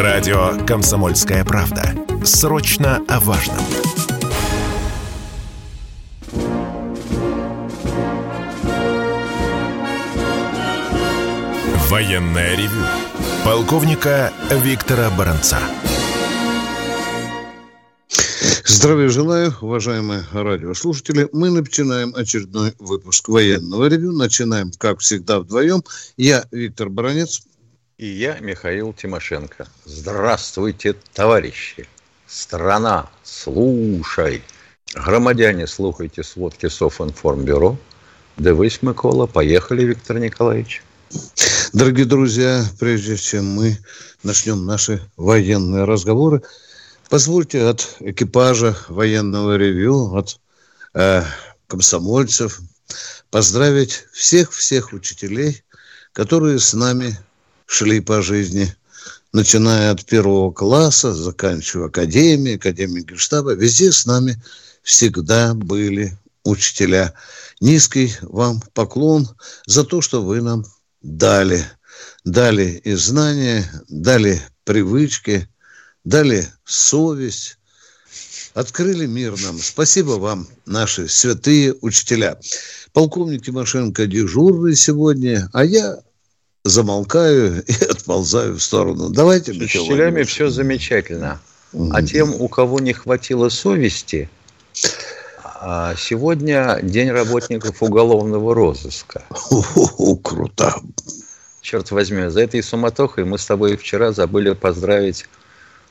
Радио «Комсомольская правда». Срочно о важном. Военное ревю. Полковника Виктора Баранца. Здравия желаю, уважаемые радиослушатели. Мы начинаем очередной выпуск военного ревю. Начинаем, как всегда, вдвоем. Я Виктор Баранец. И я Михаил Тимошенко. Здравствуйте, товарищи! Страна, слушай! Громадяне, слухайте сводки Софинформбюро. Дивись, Микола. Поехали, Виктор Николаевич. Дорогие друзья, прежде чем мы начнем наши военные разговоры, позвольте от экипажа военного ревю, от э, комсомольцев поздравить всех-всех учителей, которые с нами шли по жизни, начиная от первого класса, заканчивая академией, академией Генштаба. Везде с нами всегда были учителя. Низкий вам поклон за то, что вы нам дали. Дали и знания, дали привычки, дали совесть, открыли мир нам. Спасибо вам, наши святые учителя. Полковник Тимошенко дежурный сегодня, а я замолкаю и отползаю в сторону. Давайте, С учителями все замечательно. А тем, у кого не хватило совести, а сегодня день работников уголовного розыска. Круто. Черт возьми, за этой суматохой мы с тобой вчера забыли поздравить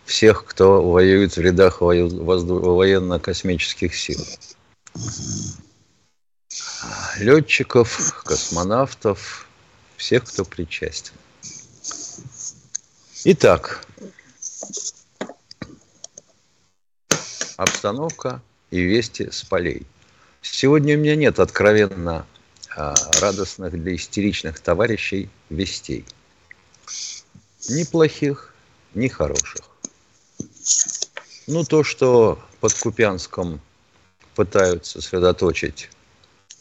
всех, кто воюет в рядах военно-космических сил. Летчиков, космонавтов, всех, кто причастен. Итак, обстановка и вести с полей. Сегодня у меня нет откровенно а, радостных для истеричных товарищей вестей. Ни плохих, ни хороших. Ну, то, что под Купянском пытаются сосредоточить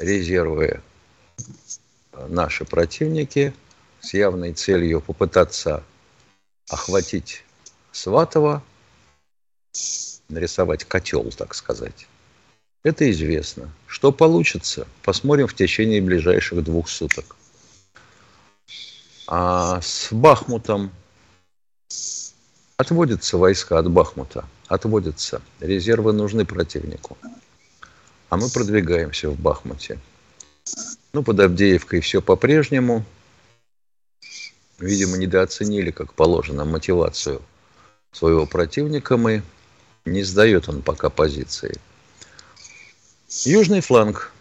резервы наши противники с явной целью попытаться охватить Сватова, нарисовать котел, так сказать. Это известно. Что получится, посмотрим в течение ближайших двух суток. А с Бахмутом отводятся войска от Бахмута, отводятся. Резервы нужны противнику. А мы продвигаемся в Бахмуте. Ну, под Авдеевкой все по-прежнему. Видимо, недооценили, как положено, мотивацию своего противника мы. Не сдает он пока позиции. Южный фланг.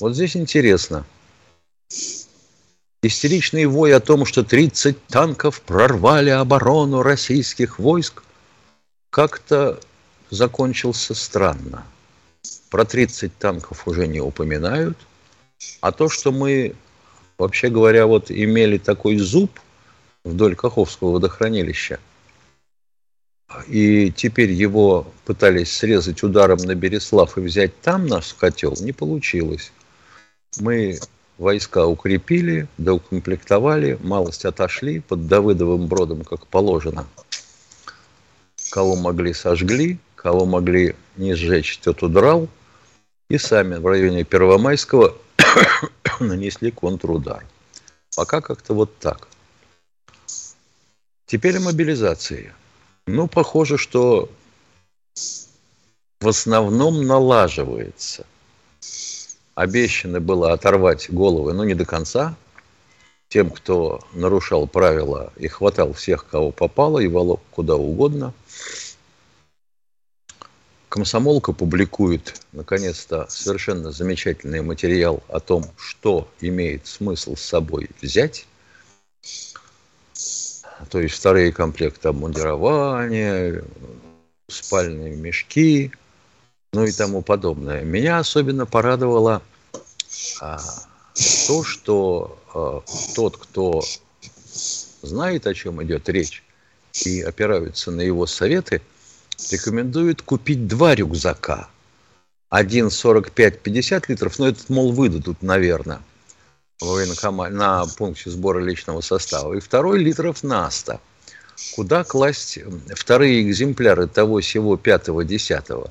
Вот здесь интересно. Истеричный вой о том, что 30 танков прорвали оборону российских войск, как-то закончился странно. Про 30 танков уже не упоминают – а то, что мы, вообще говоря, вот имели такой зуб вдоль Каховского водохранилища, и теперь его пытались срезать ударом на Береслав и взять там наш котел, не получилось. Мы войска укрепили, доукомплектовали, малость отошли под Давыдовым бродом, как положено. Кого могли, сожгли, кого могли не сжечь, тот удрал. И сами в районе Первомайского нанесли контрудар. Пока как-то вот так. Теперь о мобилизации. Ну, похоже, что в основном налаживается. Обещано было оторвать головы, но не до конца, тем, кто нарушал правила и хватал всех, кого попало, и волок куда угодно – Комсомолка публикует, наконец-то, совершенно замечательный материал о том, что имеет смысл с собой взять. То есть вторые комплекты обмундирования, спальные мешки, ну и тому подобное. Меня особенно порадовало а, то, что а, тот, кто знает, о чем идет речь, и опираются на его советы – рекомендует купить два рюкзака. Один 45-50 литров, но этот, мол, выдадут, наверное, на пункте сбора личного состава. И второй литров на 100. куда класть вторые экземпляры того всего пятого, десятого.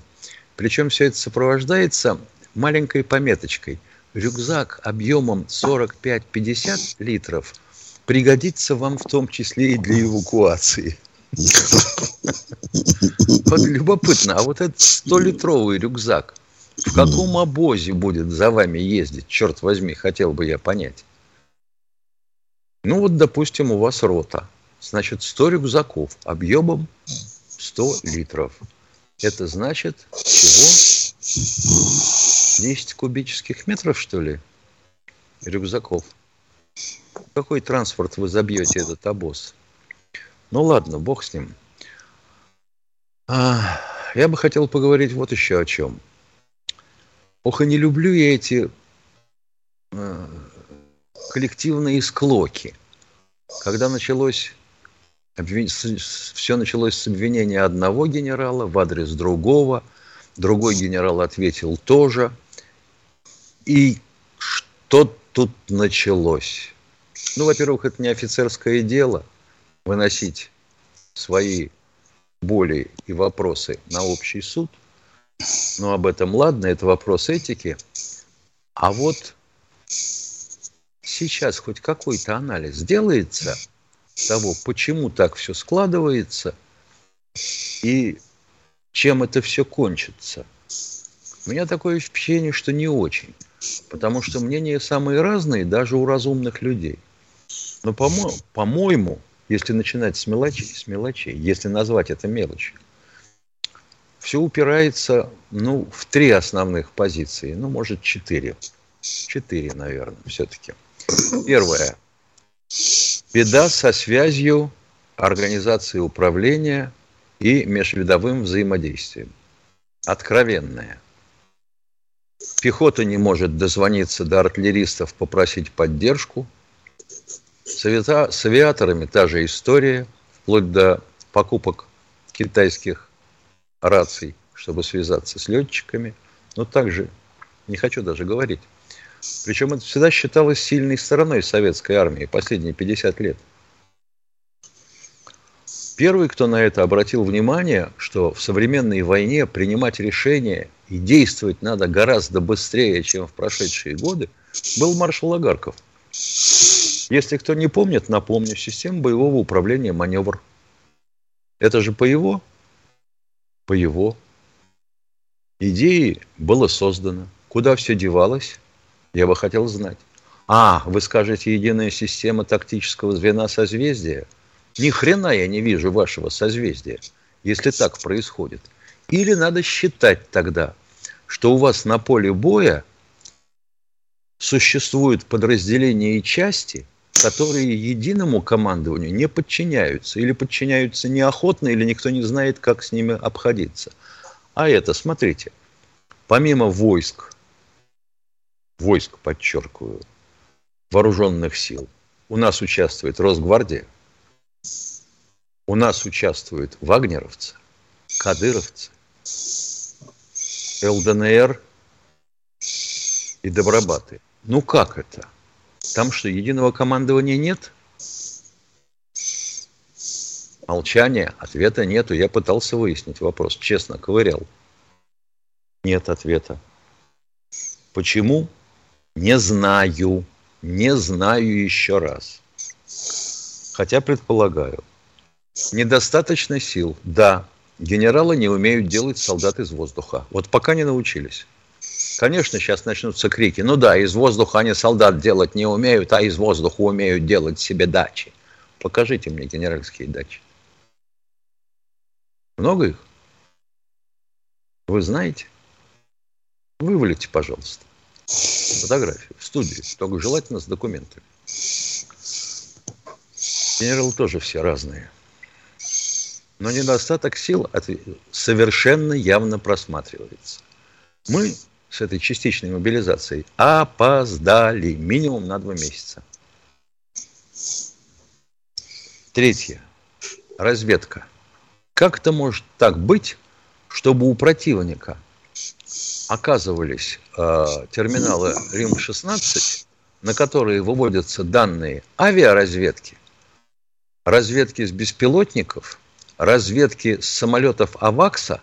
Причем все это сопровождается маленькой пометочкой. Рюкзак объемом 45-50 литров пригодится вам в том числе и для эвакуации. Вот любопытно, а вот этот 100-литровый рюкзак, в каком обозе будет за вами ездить, черт возьми, хотел бы я понять. Ну вот, допустим, у вас рота. Значит, 100 рюкзаков объемом 100 литров. Это значит всего 10 кубических метров, что ли, рюкзаков. Какой транспорт вы забьете этот обоз? Ну ладно, бог с ним. А, я бы хотел поговорить вот еще о чем. Ох, и не люблю я эти э, коллективные склоки. Когда началось все началось с обвинения одного генерала в адрес другого, другой генерал ответил тоже. И что тут началось? Ну, во-первых, это не офицерское дело выносить свои боли и вопросы на общий суд. Но об этом ладно, это вопрос этики. А вот сейчас хоть какой-то анализ делается того, почему так все складывается и чем это все кончится. У меня такое впечатление, что не очень. Потому что мнения самые разные даже у разумных людей. Но, по-моему, по если начинать с мелочей, с мелочей, если назвать это мелочь, все упирается ну, в три основных позиции, ну, может, четыре. Четыре, наверное, все-таки. Первое. Беда со связью организации управления и межвидовым взаимодействием. Откровенная. Пехота не может дозвониться до артиллеристов, попросить поддержку – с, авиа... с авиаторами та же история, вплоть до покупок китайских раций, чтобы связаться с летчиками. Но также, не хочу даже говорить. Причем это всегда считалось сильной стороной советской армии последние 50 лет. Первый, кто на это обратил внимание, что в современной войне принимать решения и действовать надо гораздо быстрее, чем в прошедшие годы, был маршал Агарков – если кто не помнит, напомню, система боевого управления маневр. Это же по его? По его. Идеи было создано. Куда все девалось? Я бы хотел знать. А, вы скажете, единая система тактического звена созвездия? Ни хрена я не вижу вашего созвездия, если так происходит. Или надо считать тогда, что у вас на поле боя существуют подразделения и части – которые единому командованию не подчиняются. Или подчиняются неохотно, или никто не знает, как с ними обходиться. А это, смотрите, помимо войск, войск, подчеркиваю, вооруженных сил, у нас участвует Росгвардия, у нас участвуют вагнеровцы, кадыровцы, ЛДНР и добробаты. Ну как это? – там что, единого командования нет? Молчание, ответа нету. Я пытался выяснить вопрос, честно, ковырял. Нет ответа. Почему? Не знаю. Не знаю еще раз. Хотя предполагаю. Недостаточно сил. Да, генералы не умеют делать солдат из воздуха. Вот пока не научились. Конечно, сейчас начнутся крики. Ну да, из воздуха они солдат делать не умеют, а из воздуха умеют делать себе дачи. Покажите мне генеральские дачи. Много их? Вы знаете? Вывалите, пожалуйста, фотографию в студию, только желательно с документами. Генералы тоже все разные. Но недостаток сил совершенно явно просматривается. Мы с этой частичной мобилизацией опоздали минимум на два месяца. Третье. Разведка. Как это может так быть, чтобы у противника оказывались э, терминалы Рим-16, на которые выводятся данные авиаразведки, разведки с беспилотников, разведки с самолетов АВАКСа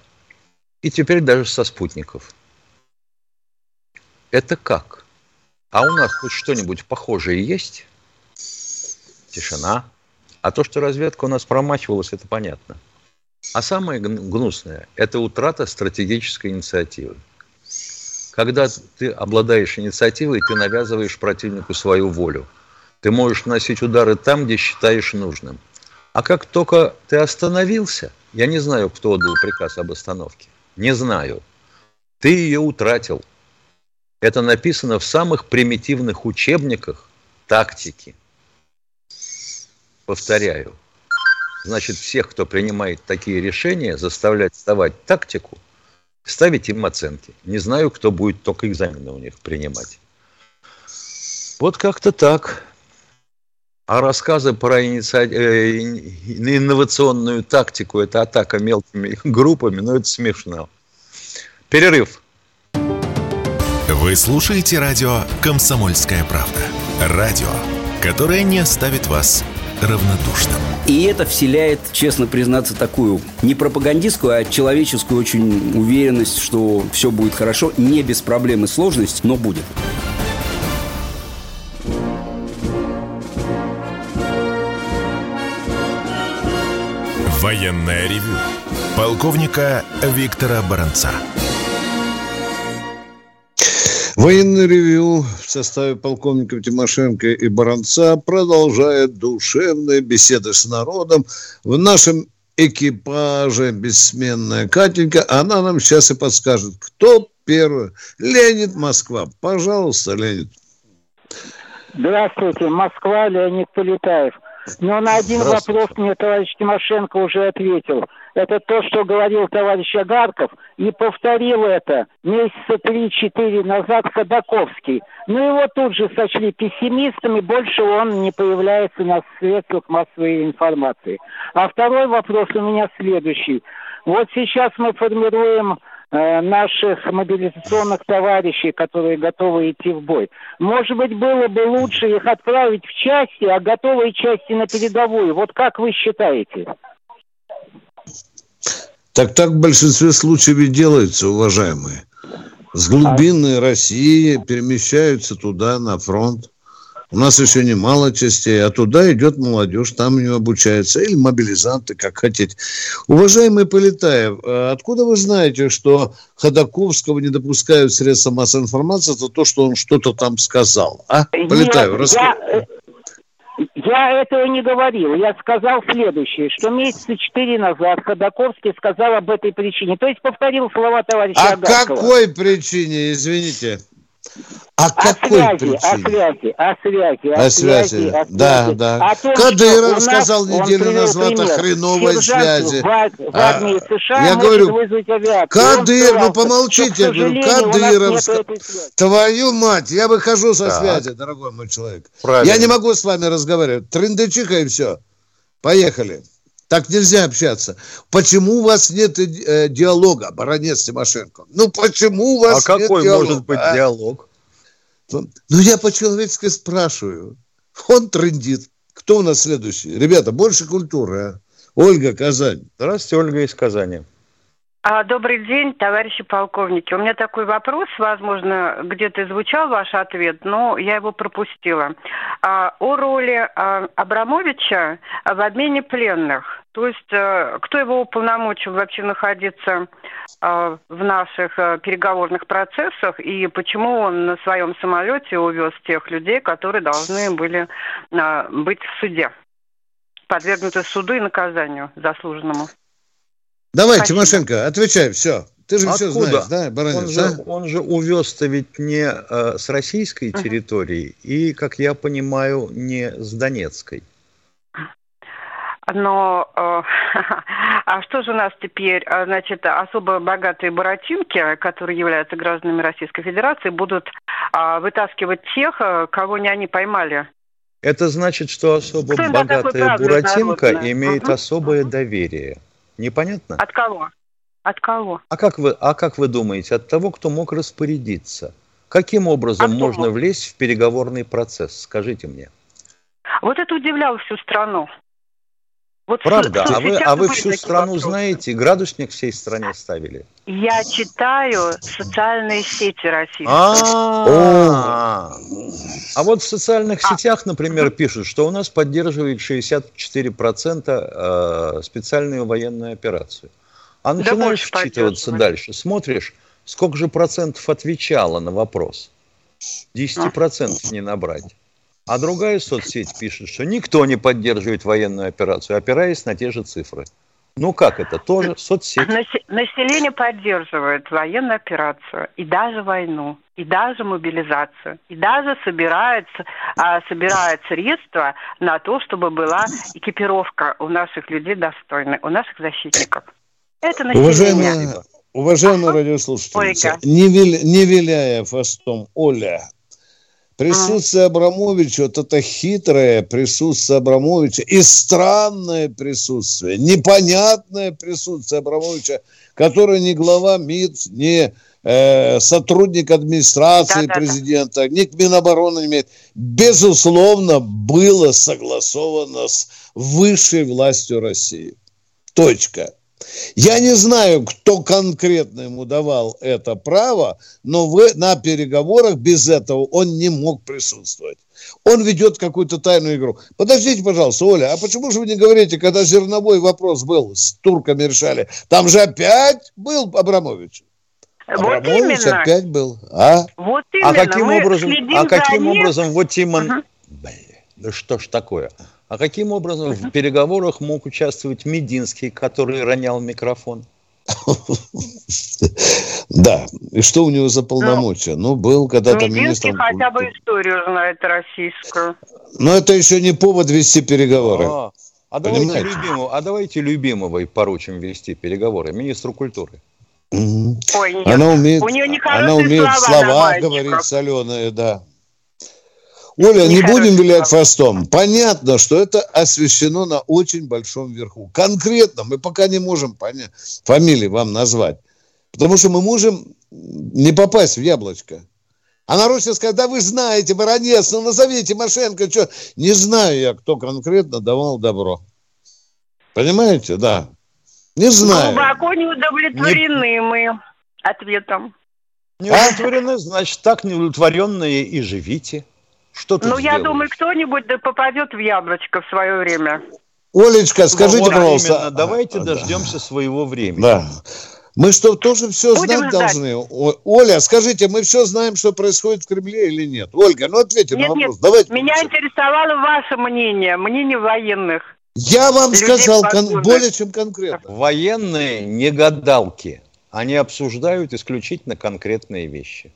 и теперь даже со спутников. Это как? А у нас хоть что-нибудь похожее есть? Тишина. А то, что разведка у нас промахивалась, это понятно. А самое гнусное – это утрата стратегической инициативы. Когда ты обладаешь инициативой, ты навязываешь противнику свою волю. Ты можешь носить удары там, где считаешь нужным. А как только ты остановился, я не знаю, кто отдал приказ об остановке, не знаю, ты ее утратил. Это написано в самых примитивных учебниках тактики. Повторяю. Значит, всех, кто принимает такие решения, заставлять сдавать тактику, ставить им оценки. Не знаю, кто будет только экзамены у них принимать. Вот как-то так. А рассказы про иници... э, инновационную тактику, это атака мелкими группами, ну это смешно. Перерыв. Вы слушаете радио «Комсомольская правда». Радио, которое не оставит вас равнодушным. И это вселяет, честно признаться, такую не пропагандистскую, а человеческую очень уверенность, что все будет хорошо, не без проблем и сложностей, но будет. Военная ревю. Полковника Виктора Баранца. Военный ревю в составе полковников Тимошенко и Баранца продолжает душевные беседы с народом в нашем экипаже бессменная Катенька. Она нам сейчас и подскажет, кто первый. Леонид Москва. Пожалуйста, Леонид. Здравствуйте, Москва, Леонид Полетаев. Но на один вопрос мне товарищ Тимошенко уже ответил. Это то, что говорил товарищ Агарков, и повторил это месяца три-четыре назад Ходаковский. Но его тут же сочли пессимистом, и больше он не появляется на средствах массовой информации. А второй вопрос у меня следующий. Вот сейчас мы формируем Э, наших мобилизационных товарищей, которые готовы идти в бой. Может быть, было бы лучше их отправить в части, а готовые части на передовую. Вот как вы считаете? Так так в большинстве случаев и делается, уважаемые. С глубины а... России перемещаются туда, на фронт. У нас еще немало частей, а туда идет молодежь, там ее обучается, или мобилизанты, как хотите. Уважаемый Полетаев, а откуда вы знаете, что Ходаковского не допускают средства массовой информации за то, что он что-то там сказал? А, Полетаев, Нет, я, э, я этого не говорил. Я сказал следующее, что месяца четыре назад Ходаковский сказал об этой причине. То есть повторил слова товарища О Агакова. какой причине, извините? А какой связи, причине? О связи, о связи, о, о связи, связи, о да, да. Том, Кадыров сказал неделю назад о хреновой связи. В, в а, США я говорю, Кадыр, ну помолчите, я говорю, Кадыров, твою мать, я выхожу со так. связи, дорогой мой человек. Правильно. Я не могу с вами разговаривать, трындычиха и все. Поехали. Так нельзя общаться. Почему у вас нет э, диалога, баронец Тимошенко? Ну, почему у вас а нет какой диалога? может быть а? диалог? Ну, я по-человечески спрашиваю. Он трендит. Кто у нас следующий? Ребята, больше культуры, а? Ольга, Казань. Здравствуйте, Ольга из Казани. А, добрый день, товарищи полковники. У меня такой вопрос, возможно, где-то звучал ваш ответ, но я его пропустила. А, о роли а, Абрамовича в обмене пленных. То есть, а, кто его уполномочил вообще находиться в наших а, переговорных процессах и почему он на своем самолете увез тех людей, которые должны были быть в суде, подвергнуты суду и наказанию заслуженному? Давай, Спасибо. Тимошенко, отвечай, все. Ты же Откуда? все знаешь, да, Баранец? Он, же, он же увез-то ведь не э, с российской территории uh-huh. и, как я понимаю, не с Донецкой. Но э, а что же у нас теперь, э, значит, особо богатые буратинки, которые являются гражданами Российской Федерации, будут э, вытаскивать тех, э, кого не они поймали? Это значит, что особо Кто богатая буратинка имеет угу. особое доверие. Непонятно? От кого? От кого? А как вы, а как вы думаете, от того, кто мог распорядиться? Каким образом а можно влезть в переговорный процесс? Скажите мне. Вот это удивляло всю страну. Вот Правда, а вы, а вы всю страну вопросы. знаете, градусник всей стране ставили? Я читаю социальные сети российские. А, а вот в социальных а. сетях, например, пишут, что у нас поддерживает 64% э, специальную военную операцию. А начинаешь вчитываться дальше, смотришь, сколько же процентов отвечало на вопрос. 10% не набрать. А другая соцсеть пишет, что никто не поддерживает военную операцию, опираясь на те же цифры. Ну как это? Тоже соцсеть. Население поддерживает военную операцию и даже войну, и даже мобилизацию, и даже собирается, а, собирает средства на то, чтобы была экипировка у наших людей достойная, у наших защитников. Это население. Уважаемая, уважаемая радиослушательница, не, виля, не виляя фастом, Оля, Присутствие Абрамовича, вот это хитрое присутствие Абрамовича и странное присутствие, непонятное присутствие Абрамовича, который не глава МИД, не э, сотрудник администрации да, президента, да, да. ни к Минобороны не имеет, безусловно, было согласовано с высшей властью России. Точка. Я не знаю, кто конкретно ему давал это право, но вы на переговорах без этого он не мог присутствовать. Он ведет какую-то тайную игру. Подождите, пожалуйста, Оля, а почему же вы не говорите, когда зерновой вопрос был, с турками решали, там же опять был Абрамович? Вот именно. опять был. А? Вот а именно. А каким Мы образом, а каким образом вот Тимон... Угу. Блин, да что ж такое? А каким образом в переговорах мог участвовать Мединский, который ронял микрофон? Да, и что у него за полномочия? Ну, был когда-то министром... хотя бы историю знает российскую. Но это еще не повод вести переговоры. А, а, давайте, любимого, а давайте любимого и поручим вести переговоры, министру культуры. Ой, нет. Она умеет, у нее она умеет слова, слова говорить соленые, да. Оля, не будем вилять фастом. Понятно, что это освещено на очень большом верху. Конкретно мы пока не можем понять, фамилии вам назвать. Потому что мы можем не попасть в яблочко. А народ сейчас сказать, да вы знаете, Баранец, ну назовите Машенко, что. Не знаю я, кто конкретно давал добро. Понимаете, да. Не знаю. Глубоко не удовлетворены не... мы ответом. Не удовлетворены, значит, так неудовлетворенные и живите. Что ты Ну, сделаешь? я думаю, кто-нибудь да попадет в яблочко в свое время. Олечка, скажите, вот пожалуйста. Именно. Давайте да. дождемся своего времени. Да. Мы что, тоже все Будем знать ждать. должны? Оля, скажите, мы все знаем, что происходит в Кремле или нет? Ольга, ну ответьте нет, на вопрос. Нет, Давайте меня интересовало ваше мнение, мнение военных. Я вам сказал кон- более чем конкретно. Военные не гадалки. Они обсуждают исключительно конкретные вещи.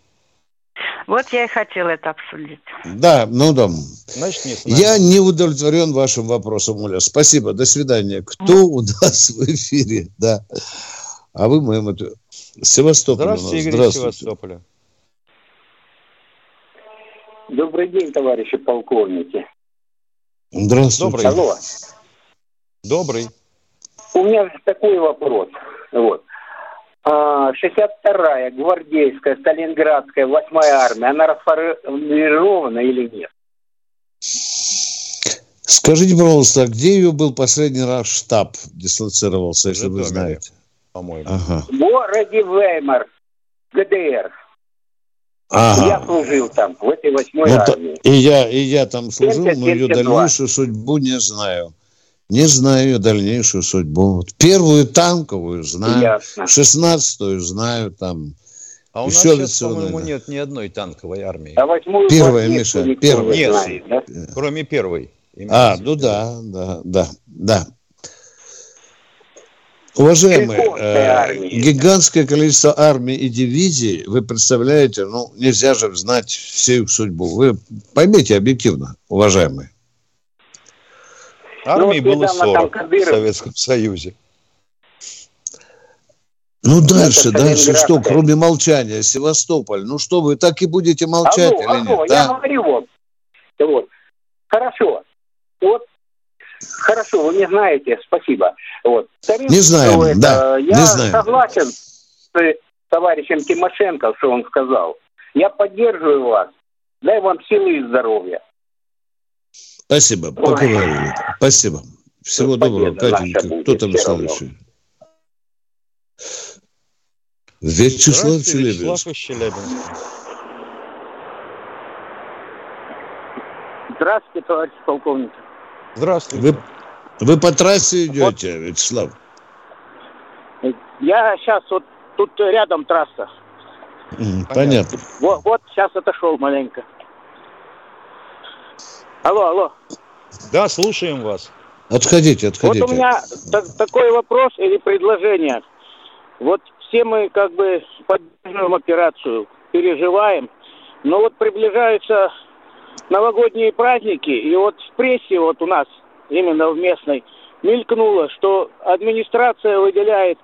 Вот я и хотела это обсудить. Да, ну да. Значит, не я не удовлетворен вашим вопросом, Оля. Спасибо, до свидания. Кто у нас в эфире? Да. А вы моем это... Севастополь Здравствуйте, Игорь Здравствуйте. Севастополя. Добрый день, товарищи полковники. Здравствуйте. Добрый. Алло. Добрый. У меня такой вопрос. Вот. 62-я а, гвардейская, Сталинградская, 8-я армия, она расформирована или нет? Скажите, пожалуйста, а где ее был последний раз штаб дислоцировался, если вы знаете? По-моему. Ага. В городе Веймар, ГДР. Ага. Я служил там, в этой восьмой ну, армии. И я, и я там служил, 70, но ее дальнейшую судьбу не знаю. Не знаю ее дальнейшую судьбу. Вот первую танковую знаю, шестнадцатую знаю там. А у нас сейчас, по-моему, нет ни одной танковой армии. А восьмую Первая, Миша, первая. Нет, знает, да? кроме первой. А, ну да, да, да, да. Уважаемые, э, гигантское количество армий и дивизий, вы представляете, ну, нельзя же знать всю их судьбу. Вы поймите объективно, уважаемые. Армии ну, было 40 в Советском Союзе. Ну, дальше, дальше что, кроме молчания, Севастополь, ну что вы так и будете молчать алло, или алло, нет? я да? говорю вот, вот, хорошо, вот, хорошо, вы не знаете, спасибо, вот. Тариф, не знаем, это, да, я не знаем. согласен с товарищем Тимошенко, что он сказал. Я поддерживаю вас, дай вам силы и здоровья. Спасибо, поговорили. Спасибо. Всего доброго, Катенька. Кто там следующий? Вячеслав Челябинск. Вячеслав из Челябинска. Здравствуйте, товарищ полковник. Здравствуйте. Вы, вы по трассе идете, вот. Вячеслав? Я сейчас вот тут рядом трасса. Понятно. Вот, вот сейчас отошел маленько. Алло, алло. Да, слушаем вас. Отходите, отходите. Вот у меня такой вопрос или предложение. Вот все мы как бы поддерживаем операцию, переживаем, но вот приближаются новогодние праздники, и вот в прессе вот у нас, именно в местной, мелькнуло, что администрация выделяет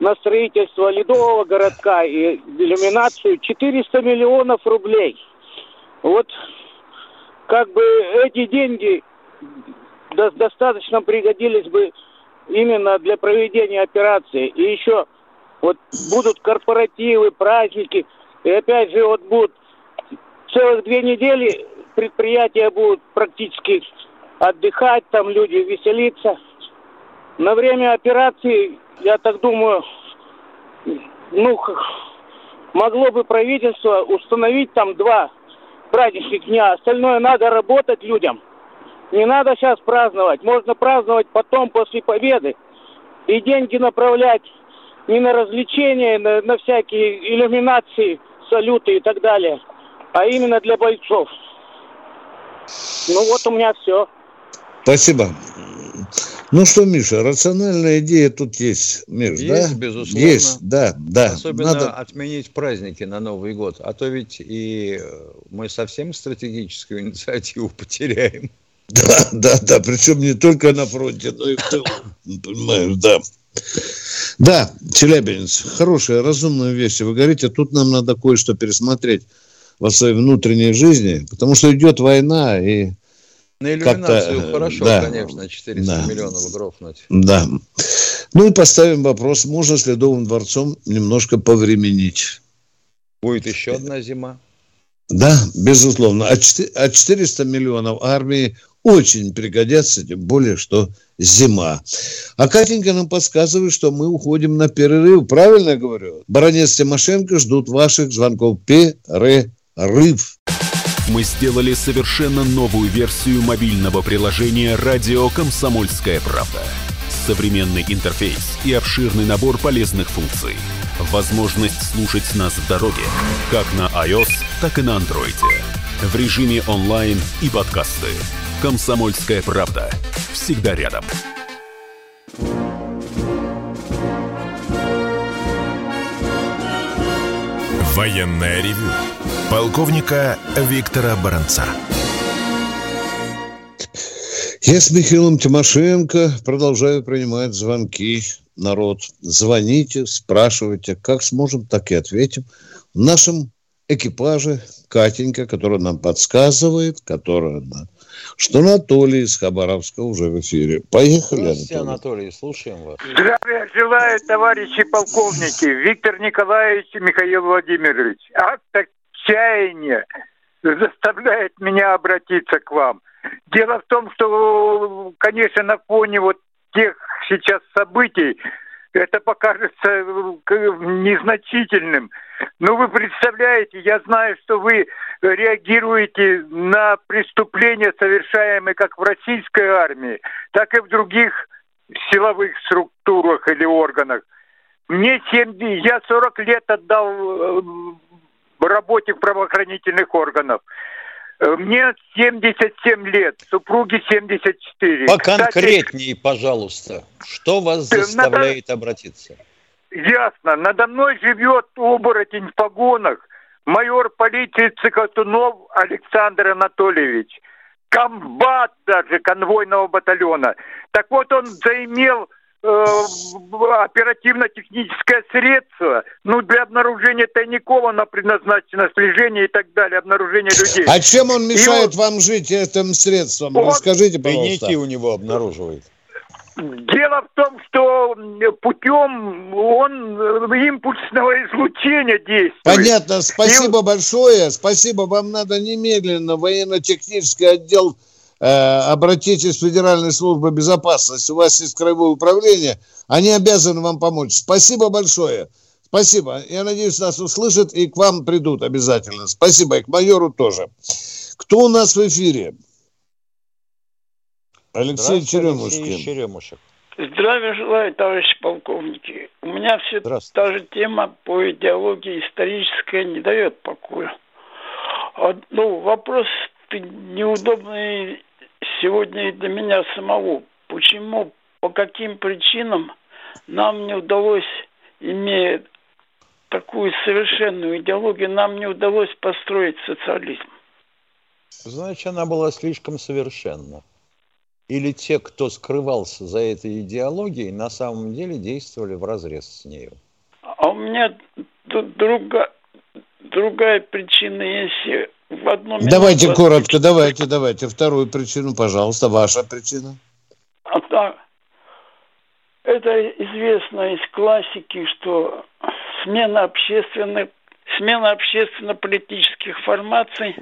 на строительство ледового городка и иллюминацию 400 миллионов рублей. Вот как бы эти деньги достаточно пригодились бы именно для проведения операции. И еще вот будут корпоративы, праздники, и опять же вот будут целых две недели предприятия будут практически отдыхать, там люди веселиться. На время операции, я так думаю, ну, могло бы правительство установить там два праздничных дня. Остальное надо работать людям. Не надо сейчас праздновать. Можно праздновать потом, после победы. И деньги направлять не на развлечения, на, на всякие иллюминации, салюты и так далее, а именно для бойцов. Ну вот у меня все. Спасибо. Ну что, Миша, рациональная идея тут есть, Миш, есть, да? безусловно. Есть, да, да. Особенно Надо... отменить праздники на Новый год, а то ведь и мы совсем стратегическую инициативу потеряем. Да, да, да, причем не только на фронте, но и в тылу, понимаешь, да. Да, Челябинец, хорошая, разумная вещь. Вы говорите, тут нам надо кое-что пересмотреть во своей внутренней жизни, потому что идет война, и на иллюминацию хорошо, да, конечно, 400 да, миллионов грохнуть. Да. Ну и поставим вопрос, можно с Ледовым дворцом немножко повременить. Будет еще одна зима. Да, безусловно. А 400 а миллионов армии очень пригодятся, тем более, что зима. А Катенька нам подсказывает, что мы уходим на перерыв. Правильно я говорю? Баронец Тимошенко ждут ваших звонков. Перерыв. Мы сделали совершенно новую версию мобильного приложения «Радио Комсомольская правда». Современный интерфейс и обширный набор полезных функций. Возможность слушать нас в дороге, как на iOS, так и на Android. В режиме онлайн и подкасты. «Комсомольская правда». Всегда рядом. Военная ревю полковника Виктора Баранца. Я с Михаилом Тимошенко продолжаю принимать звонки. Народ, звоните, спрашивайте, как сможем, так и ответим. В нашем экипаже Катенька, которая нам подсказывает, которая что Анатолий из Хабаровска уже в эфире. Поехали, Здравствуйте, Анатолий. Анатолий, слушаем вас. Здравия желаю, товарищи полковники. Виктор Николаевич и Михаил Владимирович. Акт отчаяния заставляет меня обратиться к вам. Дело в том, что, конечно, на фоне вот тех сейчас событий, это покажется незначительным. Но вы представляете, я знаю, что вы реагируете на преступления, совершаемые как в российской армии, так и в других силовых структурах или органах. Мне 7, я 40 лет отдал э, работе правоохранительных органах. Э, мне 77 лет, супруге 74. Поконкретнее, Кстати, пожалуйста, что вас заставляет надо... обратиться? Ясно. Надо мной живет оборотень в погонах, майор полиции Цикотунов Александр Анатольевич, комбат даже конвойного батальона. Так вот, он заимел оперативно-техническое средство, ну, для обнаружения тайников оно предназначено, слежение и так далее, обнаружение людей. А чем он мешает и вам жить этим средством? Он, Расскажите, пожалуйста. Тайники у него обнаруживает. Дело в том, что путем он э, импульсного излучения действует. Понятно, спасибо И... большое, спасибо. Вам надо немедленно военно-технический отдел э, обратитесь в Федеральную службу безопасности, у вас есть краевое управление, они обязаны вам помочь. Спасибо большое. Спасибо. Я надеюсь, нас услышат и к вам придут обязательно. Спасибо. И к майору тоже. Кто у нас в эфире? Алексей Черемушкин. Алексей Черемушек. Здравия желаю, товарищи полковники. У меня все та же тема по идеологии историческая не дает покоя. Ну, вопрос неудобный сегодня и для меня самого. Почему, по каким причинам нам не удалось, имея такую совершенную идеологию, нам не удалось построить социализм? Значит, она была слишком совершенна. Или те, кто скрывался за этой идеологией, на самом деле действовали в разрез с нею? А у меня друга, другая причина, если в. Давайте минуту... коротко, давайте, давайте. Вторую причину, пожалуйста, ваша причина. А, да. Это известно из классики, что смена общественных, смена общественно-политических формаций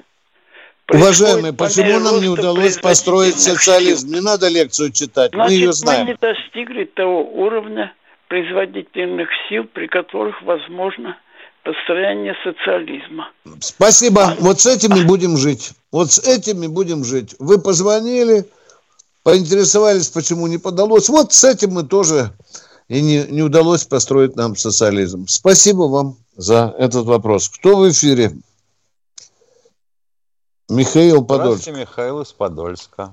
Уважаемые, почему нам не удалось построить социализм? Не надо лекцию читать, Значит, мы ее знаем. мы не достигли того уровня производительных сил, при которых возможно построение социализма. Спасибо. А... Вот с этим мы будем жить. Вот с этим мы будем жить. Вы позвонили, поинтересовались, почему не подалось. Вот с этим мы тоже и не, не удалось построить нам социализм. Спасибо вам за этот вопрос. Кто в эфире? Михаил Подольск. Здравствуйте, Михаил из Подольска.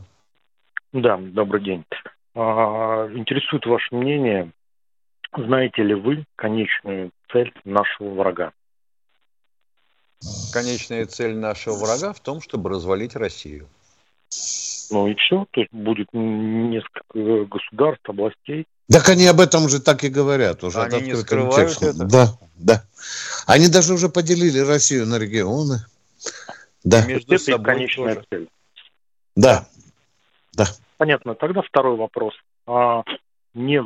Да, добрый день. А, интересует ваше мнение. Знаете ли вы конечную цель нашего врага? Конечная цель нашего врага в том, чтобы развалить Россию. Ну и все, то есть будет несколько государств, областей. Так они об этом же так и говорят уже. Они не скрывают текстом. это? Да, да. Они даже уже поделили Россию на регионы. Да. Между это собой конечная тоже. цель. Да. Да. Понятно. Тогда второй вопрос. А не,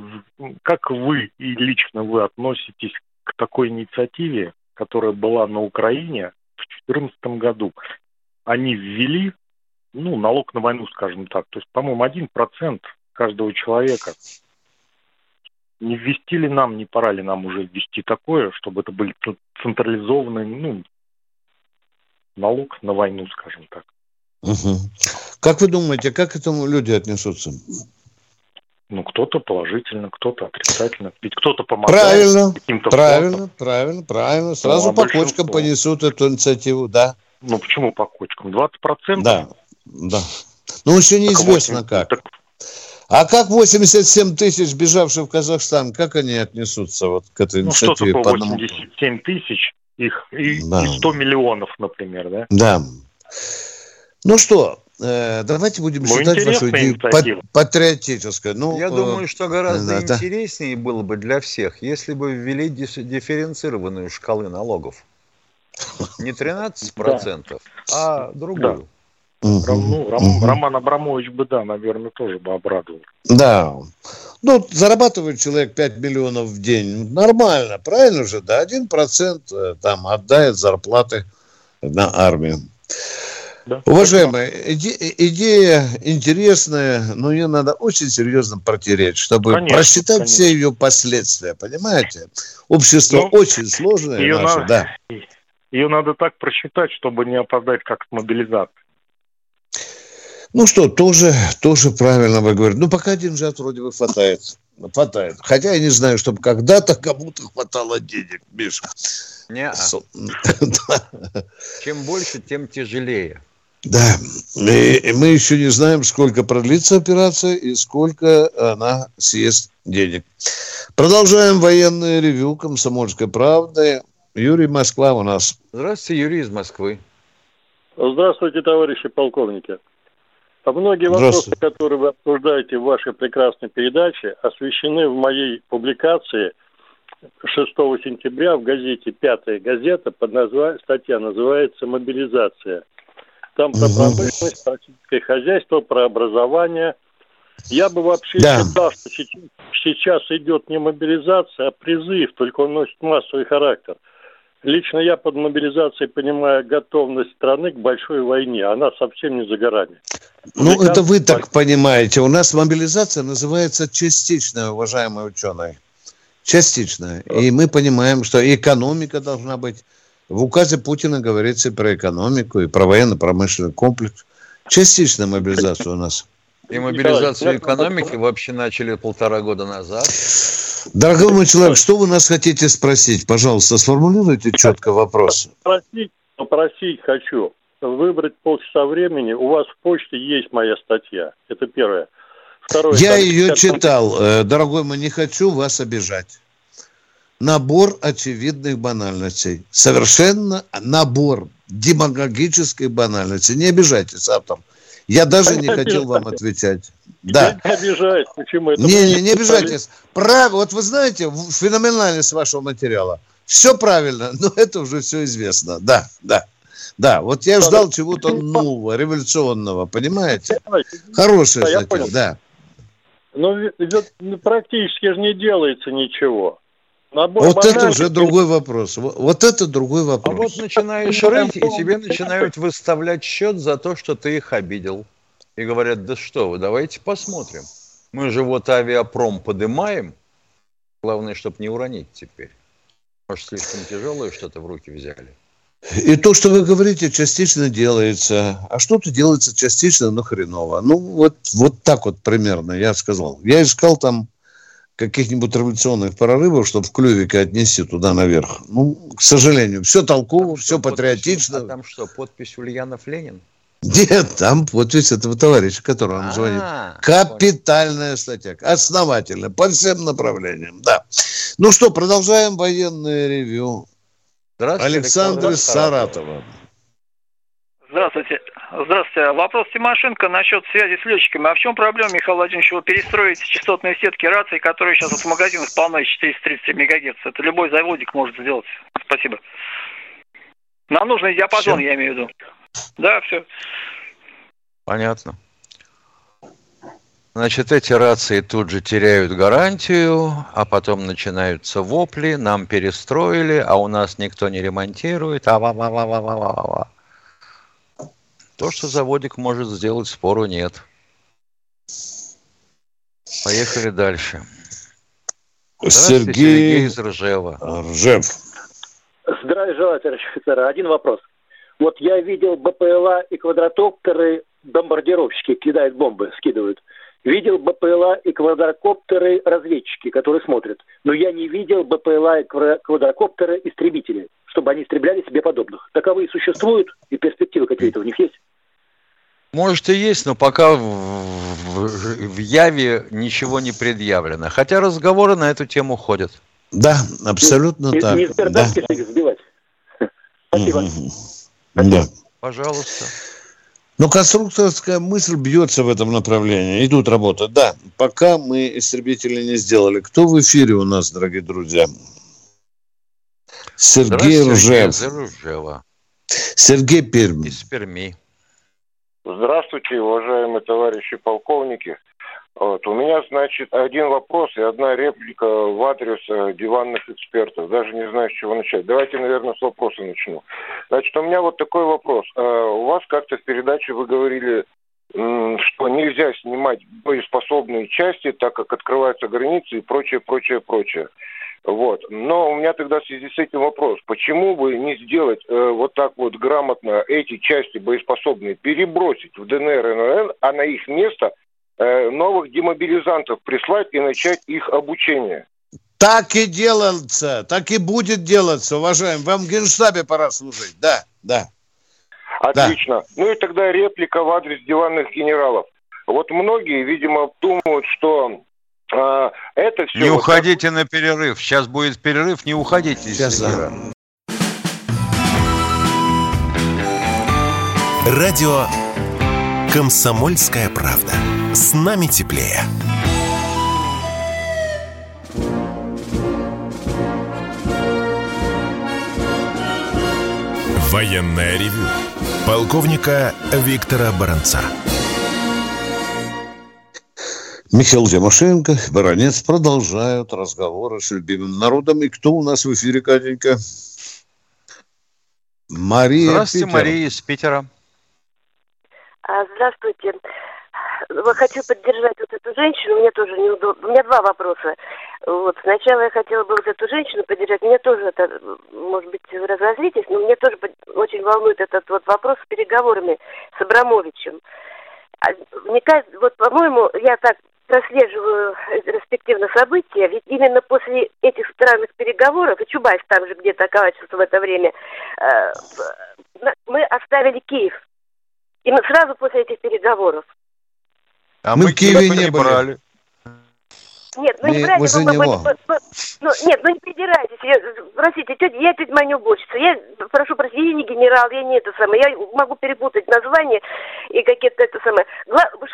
как вы и лично вы относитесь к такой инициативе, которая была на Украине в 2014 году? Они ввели ну, налог на войну, скажем так. То есть, по-моему, один процент каждого человека. Не ввести ли нам, не пора ли нам уже ввести такое, чтобы это были централизованные, ну, налог на войну, скажем так. Угу. Как вы думаете, как к этому люди отнесутся? Ну, кто-то положительно, кто-то отрицательно. Ведь кто-то помогает правильно, Правильно, фронтом. правильно, правильно. Сразу ну, а по кочкам понесут эту инициативу, да. Ну, почему по кочкам? 20%? Да, да. Ну, еще неизвестно так 8, как. Так... А как 87 тысяч, бежавших в Казахстан, как они отнесутся вот к этой ну, инициативе? Ну, что такое 87 тысяч? их и, да. и 100 миллионов, например, да? Да. Ну что, э, давайте будем ну, считать вашу идею патриотической. Ну, Я э, думаю, что гораздо да, интереснее да. было бы для всех, если бы ввели дифференцированную шкалы налогов. Не 13%, да. а другую. Да. Угу. Ну, Ром, Роман Абрамович бы, да, наверное, тоже бы обрадовал. Да. Ну, зарабатывает человек 5 миллионов в день. Нормально, правильно же? Да, 1% э, там отдает зарплаты на армию. Да, Уважаемые, иде, идея интересная, но ее надо очень серьезно протереть, чтобы конечно, просчитать конечно. все ее последствия, понимаете? Общество ну, очень сложное ее наше, надо, да. Ее надо так просчитать, чтобы не опоздать как с мобилизацией. Ну что, тоже, тоже правильно вы говорите. Ну, пока деньжат вроде бы хватает. Хватает. Хотя я не знаю, чтобы когда-то кому-то хватало денег, Миша. Не Чем больше, тем тяжелее. Да. И мы еще не знаем, сколько продлится операция и сколько она съест денег. Продолжаем военное ревю «Комсомольской правды». Юрий Москва у нас. Здравствуйте, Юрий из Москвы. Здравствуйте, товарищи полковники. А многие вопросы, которые вы обсуждаете в вашей прекрасной передаче, освещены в моей публикации 6 сентября в газете «Пятая газета», под названием, статья называется «Мобилизация». Там про промышленность, про сельское хозяйство, про образование. Я бы вообще да. считал, что сейчас идет не мобилизация, а призыв, только он носит массовый характер – Лично я под мобилизацией понимаю готовность страны к большой войне. Она совсем не за горами. Ну, это вы так понимаете. У нас мобилизация называется частичная, уважаемые ученые. Частичная. И мы понимаем, что экономика должна быть. В указе Путина говорится про экономику, и про военно-промышленный комплекс. Частичная мобилизация у нас. И мобилизацию экономики вообще начали полтора года назад. Дорогой мой человек, что вы нас хотите спросить? Пожалуйста, сформулируйте четко вопрос. Попросить, попросить хочу выбрать полчаса времени. У вас в почте есть моя статья. Это первое. Второе. Я ее читал. Э, дорогой мой, не хочу вас обижать. Набор очевидных банальностей. Совершенно набор демагогических банальностей. Не обижайтесь, автор. Я даже не хотел вам отвечать. Да. Я не обижаюсь. Почему это? Не, не, не обижайтесь. Прав... Вот вы знаете, феноменальность вашего материала. Все правильно, но это уже все известно. Да, да. Да, вот я ждал чего-то нового, революционного, понимаете? Хорошая статья, да. Но ну, практически же не делается ничего. Набор вот это уже другой вопрос. Вот это другой вопрос. А вот начинаешь рыть, и тебе начинают выставлять счет за то, что ты их обидел. И говорят, да что вы, давайте посмотрим. Мы же вот авиапром подымаем. Главное, чтобы не уронить теперь. Может, слишком тяжелое что-то в руки взяли. И то, что вы говорите, частично делается, а что-то делается частично, но хреново. Ну, вот, вот так вот примерно я сказал. Я искал там каких-нибудь революционных прорывов, чтобы в клювике отнести туда наверх. Ну, к сожалению, все толково, там все патриотично. Подпись, а там что, подпись Ульянов Ленин? Нет, там подпись этого товарища, которого он звонит. А, Капитальная статья, основательная, по всем направлениям, да. Ну что, продолжаем военное ревю. Здравствуйте, Александр из Саратова. Здравствуйте. Здравствуйте. Вопрос Тимошенко насчет связи с летчиками. А в чем проблема, Михаил Владимирович, его перестроить частотные сетки рации, которые сейчас в магазинах полны 430 МГц? Это любой заводик может сделать. Спасибо. На нужный диапазон, все? я имею в виду. Да, все. Понятно. Значит, эти рации тут же теряют гарантию, а потом начинаются вопли, нам перестроили, а у нас никто не ремонтирует, а ва ва ва ва ва ва ва то, что заводик может сделать, спору нет. Поехали дальше. Сергей... Сергей из Ржева. Ржев. Здравия желаю, товарищ офицер. Один вопрос. Вот я видел БПЛА и квадрокоптеры, бомбардировщики кидают бомбы, скидывают. Видел БПЛА и квадрокоптеры разведчики, которые смотрят. Но я не видел БПЛА и квадрокоптеры истребители, чтобы они истребляли себе подобных. Таковые существуют и перспективы какие-то у них есть? Может и есть, но пока в, в, в Яве ничего не предъявлено. Хотя разговоры на эту тему ходят. Да, абсолютно не, так. Не да. сбивать. Спасибо. Да. Пожалуйста. Но конструкторская мысль бьется в этом направлении. Идут работы. Да, пока мы истребители не сделали. Кто в эфире у нас, дорогие друзья? Сергей Ружев. Сергей Пермь. Из Перми. Здравствуйте, уважаемые товарищи полковники. Вот. У меня, значит, один вопрос и одна реплика в адрес э, диванных экспертов. Даже не знаю, с чего начать. Давайте, наверное, с вопроса начну. Значит, у меня вот такой вопрос. Э, у вас как-то в передаче вы говорили, что нельзя снимать боеспособные части, так как открываются границы и прочее, прочее, прочее. Вот. Но у меня тогда в связи с этим вопрос. Почему бы не сделать э, вот так вот грамотно эти части боеспособные, перебросить в ДНР и НРН, а на их место э, новых демобилизантов прислать и начать их обучение? Так и делается, так и будет делаться, уважаемый. Вам в Генштабе пора служить, да, да. Отлично. Да. Ну и тогда реплика в адрес диванных генералов. Вот многие, видимо, думают, что это все... Не вот уходите так... на перерыв. Сейчас будет перерыв, не уходите Сейчас, из эфира. Радио «Комсомольская правда». С нами теплее. Военная ревю. Полковника Виктора Баранца. Михаил Тимошенко, Баранец продолжают разговоры с любимым народом. И кто у нас в эфире, Катенька? Мария Здравствуйте, Питер. Мария из Питера. А, здравствуйте. Хочу поддержать вот эту женщину, мне тоже неудобно. У меня два вопроса. Вот. Сначала я хотела бы вот эту женщину поддержать. Мне тоже это, может быть, вы разозлитесь, но мне тоже очень волнует этот вот вопрос с переговорами с Абрамовичем. А, мне кажется, вот, по-моему, я так прослеживаю респективно события, ведь именно после этих странных переговоров, и Чубайс там же где-то оказывается в это время, э, мы оставили Киев. И мы сразу после этих переговоров. А мы, мы Киеве не брали. Нет, ну не мы, мы, мы, ну, нет, ну не придирайтесь. Я, простите, тетя, я тетя моя уборщица. Я прошу прощения, я не генерал, я не это самое. Я могу перепутать название и какие-то это самое.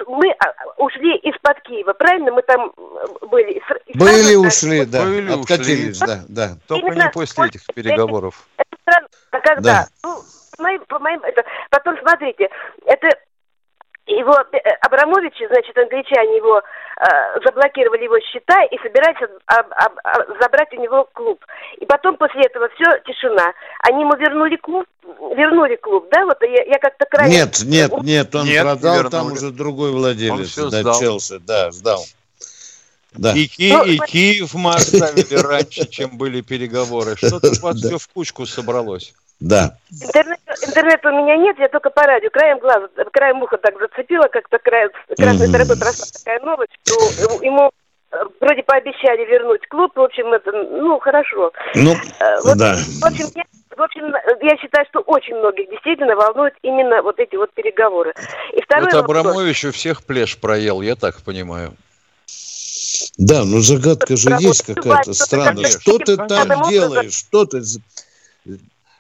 Мы а, ушли из-под Киева, правильно? Мы там были. Были, ушли, да. Были, Откатились, ушли. да, да. Только Именно не после этих переговоров. Это странно, а когда? Да. Ну, по моим, по моим, это, потом смотрите, это его э, Абрамович, значит, англичане его заблокировали его счета и собираются об, об, об, забрать у него клуб. И потом после этого все тишина. Они ему вернули клуб, вернули клуб, да? Вот я, я как-то крайне... Нет, нет, нет, он нет, продал, там уже другой владелец, да, сдал. Челси, да, сдал. Да. И, Ки- ну, и Киев мы оставили раньше, чем были переговоры. Что-то у вас все в кучку собралось. Да. Интернет, интернета у меня нет, я только по радио. Краем глаза, краем уха так зацепила, как-то край, красной тропой прошла такая новость, что ему э, вроде пообещали вернуть клуб. В общем, это, ну, хорошо. Ну, э, вот, да. В общем, я, в общем, я считаю, что очень многих действительно волнуют именно вот эти вот переговоры. И второй вот Абрамович у всех плешь проел, я так понимаю. Да, но загадка же есть какая-то странная. Что ты там делаешь? Что ты...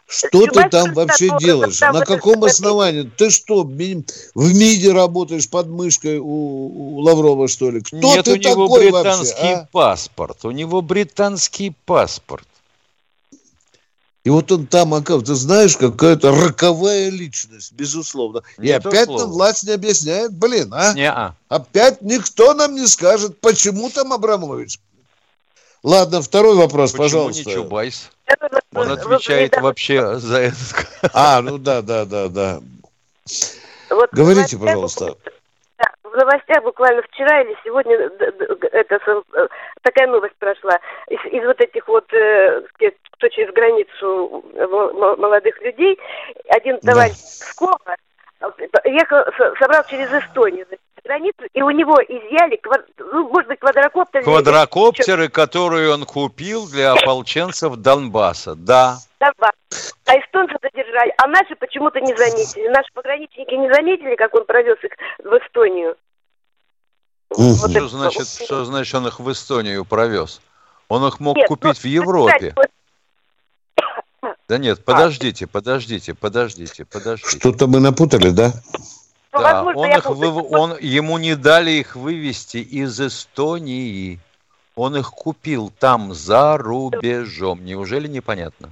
Что ты там вообще делаешь? На каком основании? Ты что, в МИДе работаешь под мышкой у, у Лаврова, что ли? Кто Нет, ты у него такой британский вообще, а? паспорт. У него британский паспорт. И вот он там, оказывается, ты знаешь, какая-то роковая личность, безусловно. И опять нам власть не объясняет, блин, а? Не-а. Опять никто нам не скажет, почему там Абрамович. Ладно, второй вопрос, почему пожалуйста. Почему не Чубайс? Он отвечает вообще за это. А, ну да, да, да, да. Вот Говорите, пожалуйста. В новостях буквально вчера или сегодня это, такая новость прошла. Из, из вот этих вот, э, кто через границу молодых людей, один товарищ да. Пскова ехал, собрал через Эстонию границу, и у него изъяли, ну, может быть, квадрокоптеры. Квадрокоптеры, которые он купил для ополченцев Донбасса, да. Донбасс. А эстонцы задержали, а наши почему-то не заметили. Наши пограничники не заметили, как он провез их в Эстонию. Вот что, это... значит, что значит он их в Эстонию провез? Он их мог Нет, купить ну, в Европе. Да нет, подождите, подождите, подождите, подождите. Что-то мы напутали, да? Да, возможно, он их вы... он, ему не дали их вывести из Эстонии. Он их купил там, за рубежом. Неужели непонятно?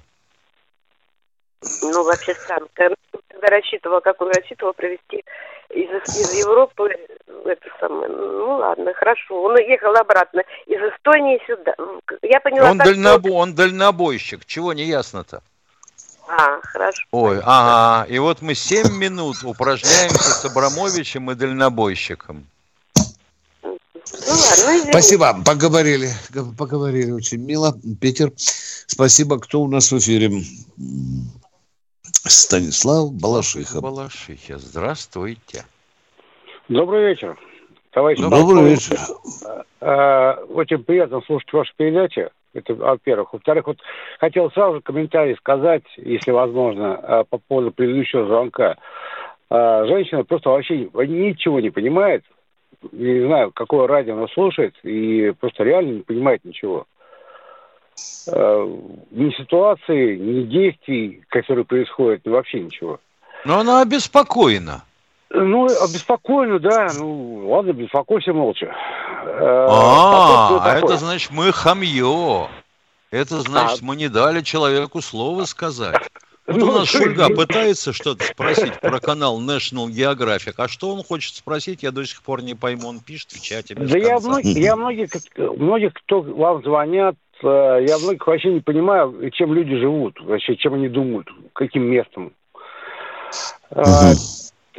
Ну, вообще странно. Когда рассчитывал, как он рассчитывал провести из, из Европы это самое. Ну, ладно, хорошо. Он уехал обратно из Эстонии сюда. Я поняла, он, так, дальнобо... что... он дальнобойщик. Чего не ясно-то? А, хорошо. Ой, ага. И вот мы 7 минут упражняемся с Абрамовичем и дальнобойщиком. Ну, ладно, спасибо, поговорили, поговорили очень мило. Питер, спасибо. Кто у нас в эфире? Станислав Балашиха. Балашиха, здравствуйте. Добрый вечер, товарищ. Добрый вечер. А, очень приятно слушать вашу передачу. Это во-первых. Во-вторых, вот хотел сразу комментарий сказать, если возможно, а, по поводу предыдущего звонка. А, женщина просто вообще ничего не понимает. Не знаю, какое радио она слушает, и просто реально не понимает ничего. А, ни ситуации, ни действий, которые происходят, вообще ничего. Но она обеспокоена. Ну, обеспокоена, да. Ну, ладно, беспокойся молча. Э, а, а это значит, мы хамье. Это значит, мы не дали человеку слово сказать. Вот у ну, нас Шульга пытается что-то спросить про канал National Geographic. А что он хочет спросить, я до сих пор не пойму. Он пишет в чате без Да я, мног, я многих, многих, кто вам звонят, э, я многих вообще не понимаю, чем люди живут, вообще, чем они думают, каким местом.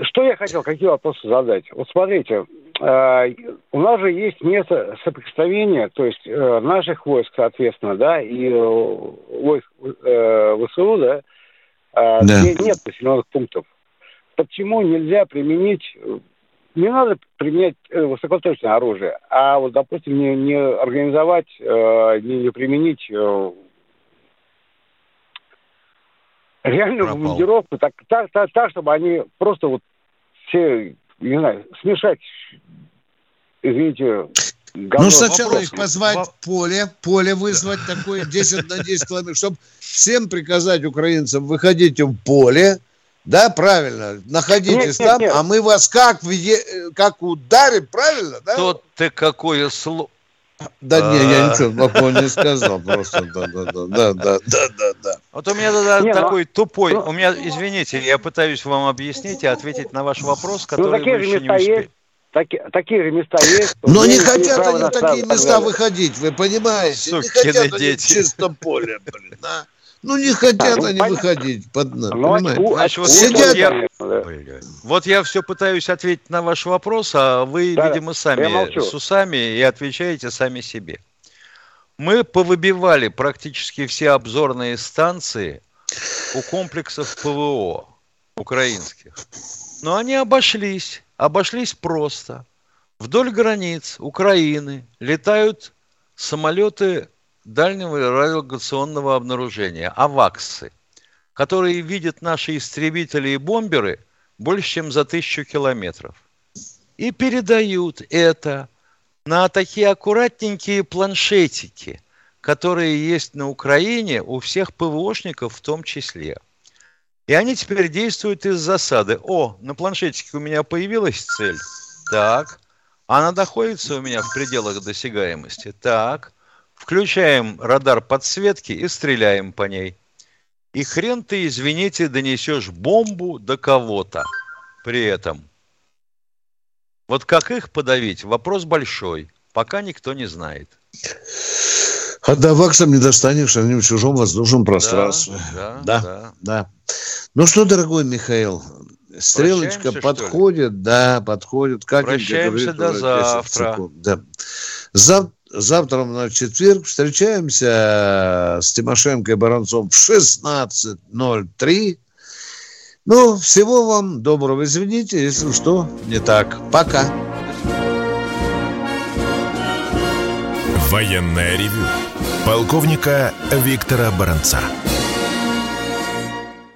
Что я хотел, какие вопросы задать? Вот смотрите, э, у нас же есть место соприкосновения, то есть э, наших войск, соответственно, да, и э, войск э, ВСУ, да, э, да, где нет населенных пунктов. Почему нельзя применить не надо применять э, высокоточное оружие, а вот, допустим, не, не организовать, э, не, не применить э, реальную командировку, так, так, так, так, чтобы они просто вот все, не знаю, смешать, извините, Говно. Ну, сначала Вопрос. их позвать в поле, поле вызвать такое 10 на 10 километров, чтобы всем приказать украинцам, выходите в поле, да, правильно. Находитесь нет, там, нет, нет. а мы вас как, как ударим, правильно? Да? Тут ты какое слово... Да не, я ничего плохого не сказал, просто да, да, да, да, да, да, да. Вот у меня тогда ну, такой тупой, у меня, извините, я пытаюсь вам объяснить и ответить на ваш вопрос, ну, который вы еще не успели. Таки, такие же места есть. Но не хотят они в такие места выходить, вы понимаете? не хотят они в чистом поле, блин, а? Ну, не хотят а, они понятно. выходить под нас, ну, Значит, вот, Сидят... я, вот я все пытаюсь ответить на ваш вопрос, а вы, да, видимо, сами с усами и отвечаете сами себе. Мы повыбивали практически все обзорные станции у комплексов ПВО украинских. Но они обошлись, обошлись просто. Вдоль границ Украины летают самолеты дальнего радиолокационного обнаружения, АВАКСы, которые видят наши истребители и бомберы больше, чем за тысячу километров. И передают это на такие аккуратненькие планшетики, которые есть на Украине у всех ПВОшников в том числе. И они теперь действуют из засады. О, на планшетике у меня появилась цель. Так. Она находится у меня в пределах досягаемости. Так. Включаем радар подсветки и стреляем по ней. И хрен ты, извините, донесешь бомбу до кого-то при этом. Вот как их подавить, вопрос большой. Пока никто не знает. А до ваксом не достанешь, они в чужом воздушном пространстве. Да, да, да. да. Ну что, дорогой Михаил, стрелочка подходит, да, подходит. Как Прощаемся до завтра. Да. За, завтра на четверг встречаемся с Тимошенко и Баранцом в 16.03. Ну, всего вам доброго. Извините, если что не так. Пока. Военная ревю. Полковника Виктора Баранца.